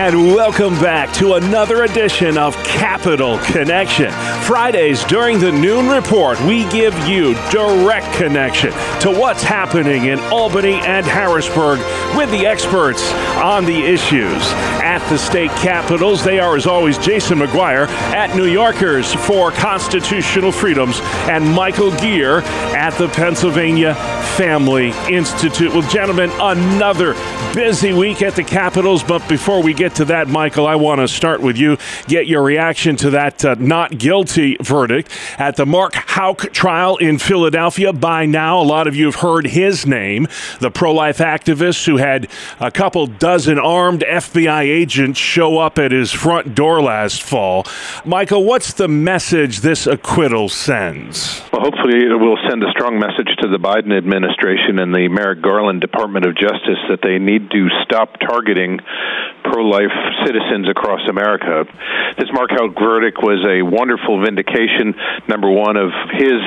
And welcome back to another edition of Capital Connection. Fridays during the noon report, we give you direct connection to what's happening in Albany and Harrisburg with the experts on the issues. At the state capitals, they are, as always, Jason McGuire at New Yorkers for Constitutional Freedoms and Michael Geer at the Pennsylvania Family Institute. Well, gentlemen, another busy week at the Capitals, but before we get to that, Michael, I want to start with you, get your reaction to that uh, not guilty verdict at the Mark Houck trial in Philadelphia. By now, a lot of you have heard his name, the pro life activist who had a couple dozen armed FBI agents show up at his front door last fall. Michael, what's the message this acquittal sends? Well, hopefully, it will send a strong message to the Biden administration and the Merrick Garland Department of Justice that they need to stop targeting pro life citizens across America. This Mark Houck verdict was a wonderful vindication, number one, of his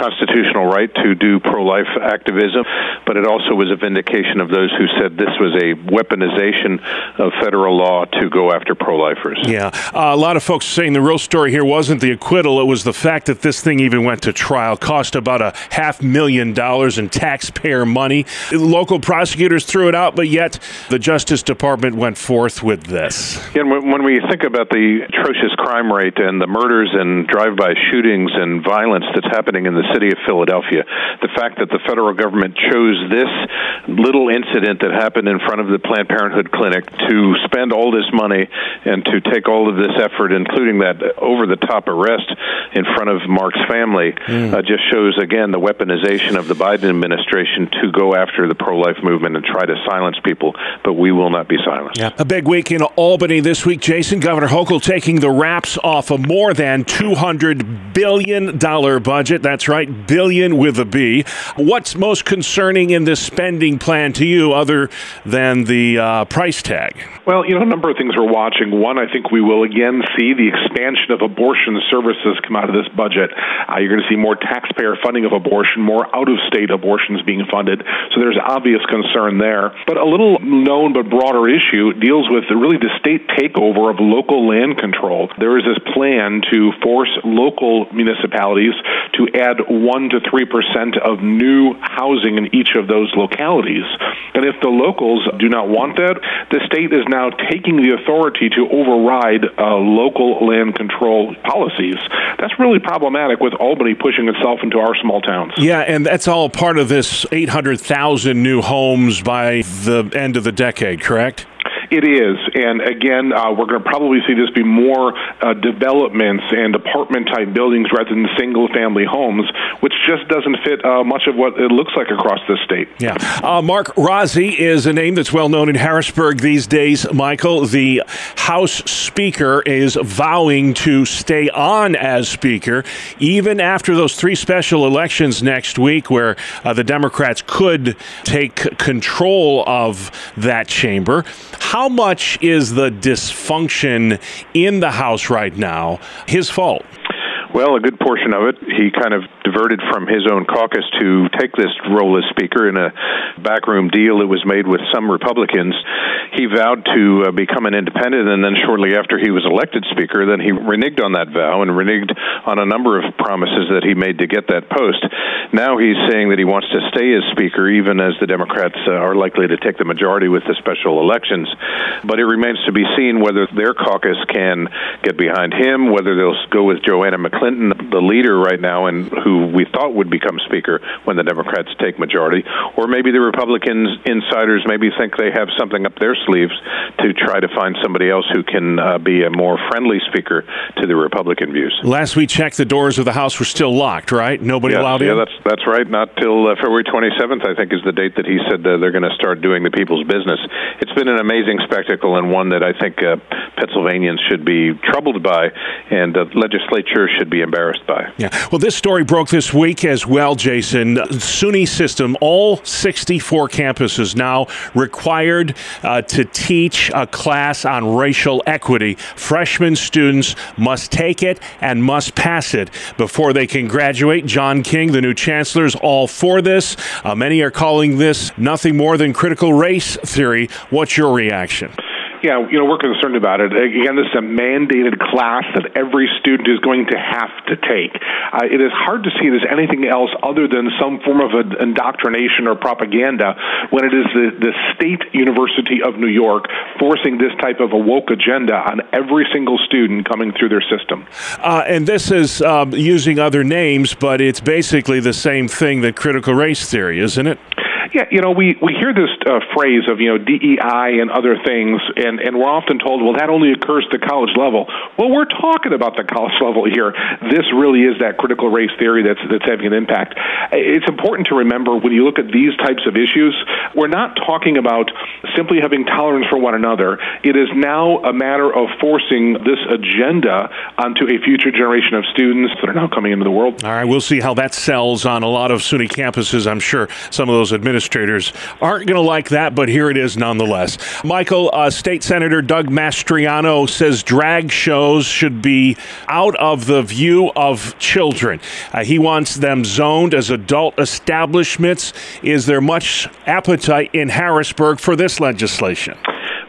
constitutional right to do pro life activism, but it also was a vindication of those who said this was a weaponization of federal law to go after pro lifers. Yeah. Uh, a lot of folks saying the real story here wasn't the acquittal, it was the fact that this thing even went to trial, cost about a half million dollars in taxpayer money. Local prosecutors threw it out, but yet the Justice Department went forth with this. And when we think about the atrocious crime rate and the murders and drive by shootings and violence that's happening in the city of Philadelphia. The fact that the federal government chose this little incident that happened in front of the Planned Parenthood clinic to spend all this money and to take all of this effort, including that over the top arrest in front of Mark's family, mm. uh, just shows again the weaponization of the Biden administration to go after the pro life movement and try to silence people. But we will not be silenced. Yeah. A big week in Albany this week, Jason. Governor Hochul taking the wraps off a more than $200 billion budget. That's right? Billion with a B. What's most concerning in this spending plan to you other than the uh, price tag? Well, you know, a number of things we're watching. One, I think we will again see the expansion of abortion services come out of this budget. Uh, you're going to see more taxpayer funding of abortion, more out of state abortions being funded. So there's obvious concern there. But a little known but broader issue deals with really the state takeover of local land control. There is this plan to force local municipalities to add 1 to 3% of new housing in each of those localities. And if the locals do not want that, the state is now taking the authority to override uh, local land control policies. That's really problematic with Albany pushing itself into our small towns. Yeah, and that's all part of this 800,000 new homes by the end of the decade, correct? It is, and again, uh, we're going to probably see this be more uh, developments and apartment type buildings rather than single family homes, which just doesn't fit uh, much of what it looks like across the state. Yeah, uh, Mark Rozzi is a name that's well known in Harrisburg these days. Michael, the House Speaker, is vowing to stay on as Speaker even after those three special elections next week, where uh, the Democrats could take control of that chamber. How how much is the dysfunction in the House right now his fault? Well, a good portion of it. He kind of diverted from his own caucus to take this role as Speaker in a backroom deal that was made with some Republicans. He vowed to uh, become an independent, and then shortly after he was elected Speaker, then he reneged on that vow and reneged on a number of promises that he made to get that post. Now he's saying that he wants to stay as Speaker, even as the Democrats uh, are likely to take the majority with the special elections. But it remains to be seen whether their caucus can get behind him, whether they'll go with Joanna McClinton, the leader right now, and who we thought would become Speaker when the Democrats take majority, or maybe the Republicans insiders maybe think they have something up their sleeves to try to find somebody else who can uh, be a more friendly Speaker to the Republican views. Last we checked, the doors of the House were still locked, right? Nobody yes, allowed yeah, in. that's that's right. Not till uh, February 27th, I think, is the date that he said uh, they're going to start doing the people's business. It's been an amazing spectacle and one that I think uh, Pennsylvanians should be troubled by, and the legislature should be embarrassed by. Yeah. Well, this story broke this week as well, Jason. SUNY system, all 64 campuses now required uh, to teach a class on racial equity. Freshman students must take it and must pass it before they can graduate. John King, the new chancellor, is all for this. Uh, many are calling this nothing more than critical race theory. What's your reaction? Yeah, you know, we're concerned about it. Again, this is a mandated class that every student is going to have to take. Uh, it is hard to see it as anything else other than some form of indoctrination or propaganda when it is the, the state university of New York forcing this type of a woke agenda on every single student coming through their system. Uh, and this is um, using other names, but it's basically the same thing that critical race theory, isn't it? Yeah, you know, we, we hear this uh, phrase of, you know, DEI and other things, and, and we're often told, well, that only occurs at the college level. Well, we're talking about the college level here. This really is that critical race theory that's, that's having an impact. It's important to remember when you look at these types of issues, we're not talking about simply having tolerance for one another. It is now a matter of forcing this agenda onto a future generation of students that are now coming into the world. All right, we'll see how that sells on a lot of SUNY campuses. I'm sure some of those administrators administrators aren't going to like that, but here it is nonetheless. Michael, uh, State Senator Doug Mastriano says drag shows should be out of the view of children. Uh, he wants them zoned as adult establishments. Is there much appetite in Harrisburg for this legislation?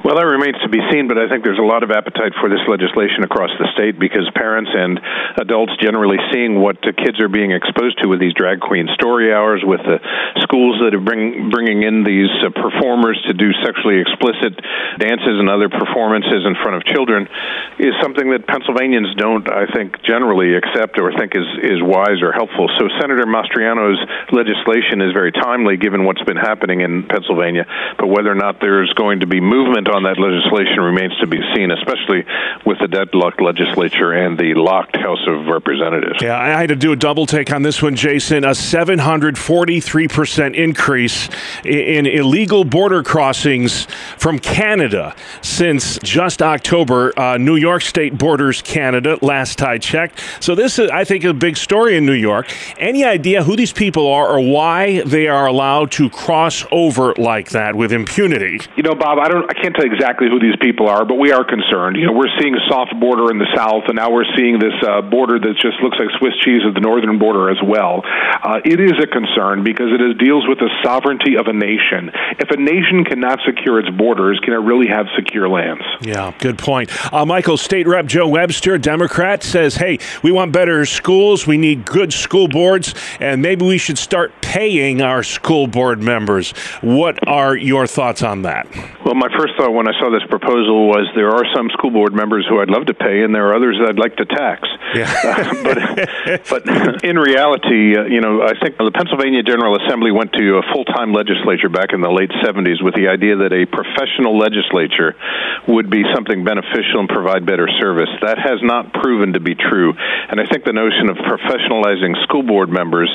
Well, that remains to be seen, but I think there's a lot of appetite for this legislation across the state because parents and adults generally seeing what kids are being exposed to with these drag queen story hours, with the schools that are bring, bringing in these uh, performers to do sexually explicit dances and other performances in front of children, is something that Pennsylvanians don't, I think, generally accept or think is, is wise or helpful. So Senator Mastriano's legislation is very timely given what's been happening in Pennsylvania, but whether or not there's going to be movement on that legislation remains to be seen, especially with the deadlocked legislature and the locked House of Representatives. Yeah, I had to do a double take on this one, Jason. A 743% increase in illegal border crossings from Canada since just October. Uh, New York State borders Canada, last I checked. So, this is, I think, a big story in New York. Any idea who these people are or why they are allowed to cross over like that with impunity? You know, Bob, I don't, I can't exactly who these people are, but we are concerned. You know, we're seeing a soft border in the south, and now we're seeing this uh, border that just looks like Swiss cheese at the northern border as well. Uh, it is a concern because it is, deals with the sovereignty of a nation. If a nation cannot secure its borders, can it really have secure lands? Yeah, good point. Uh, Michael, State Rep Joe Webster, Democrat, says, hey, we want better schools. We need good school boards, and maybe we should start paying our school board members. What are your thoughts on that? Well, my first thought when I saw this proposal was there are some school board members who I'd love to pay, and there are others that I'd like to tax. Yeah. but, but in reality, uh, you know, I think the Pennsylvania General Assembly went to a full-time legislature back in the late 70s with the idea that a professional legislature would be something beneficial and provide better service. That has not proven to be true, and I think the notion of professionalizing school board members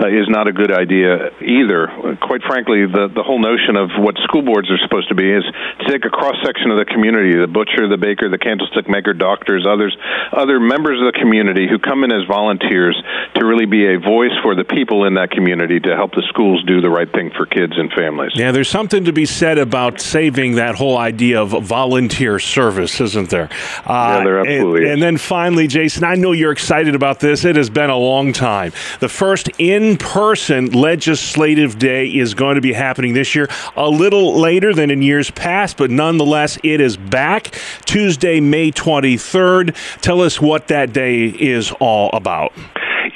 uh, is not a good idea either. Quite frankly, the the whole notion of what school boards are supposed to be is to take a cross section of the community: the butcher, the baker, the candlestick maker, doctors, others, other members of the community who come in as volunteers to really be a voice for the people in that community to help the schools do the right thing for kids and families. Yeah, there's something to be said about saving that whole idea of volunteer service, isn't there? Uh, yeah, there absolutely and, is. and then finally, Jason, I know you're excited about this. It has been a long time. The first in-person legislative day is going to be happening this year, a little later than in years past, but nonetheless, it is back Tuesday, May 23rd. Tell us what that day is all about.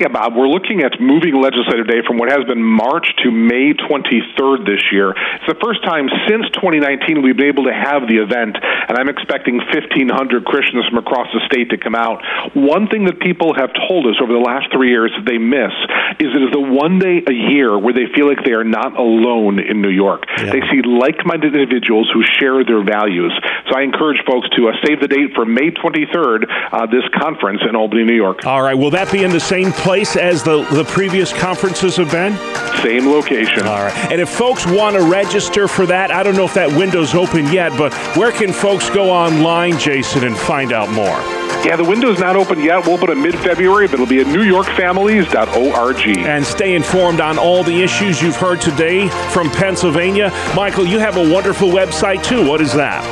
Yeah, Bob, we're looking at moving legislative day from what has been March to May 23rd this year. It's the first time since 2019 we've been able to have the event, and I'm expecting 1,500 Christians from across the state to come out. One thing that people have told us over the last three years that they miss is it is the one day a year where they feel like they are not alone in New York. Yeah. They see like-minded individuals who share their values. So I encourage folks to uh, save the date for May 23rd, uh, this conference in Albany, New York. All right. Will that be in the same place place as the, the previous conferences have been? Same location. All right. And if folks want to register for that, I don't know if that window's open yet, but where can folks go online, Jason, and find out more? Yeah, the window's not open yet. We'll open in mid-February, but it'll be at newyorkfamilies.org. And stay informed on all the issues you've heard today from Pennsylvania. Michael, you have a wonderful website too. What is that?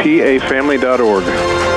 pafamily.org.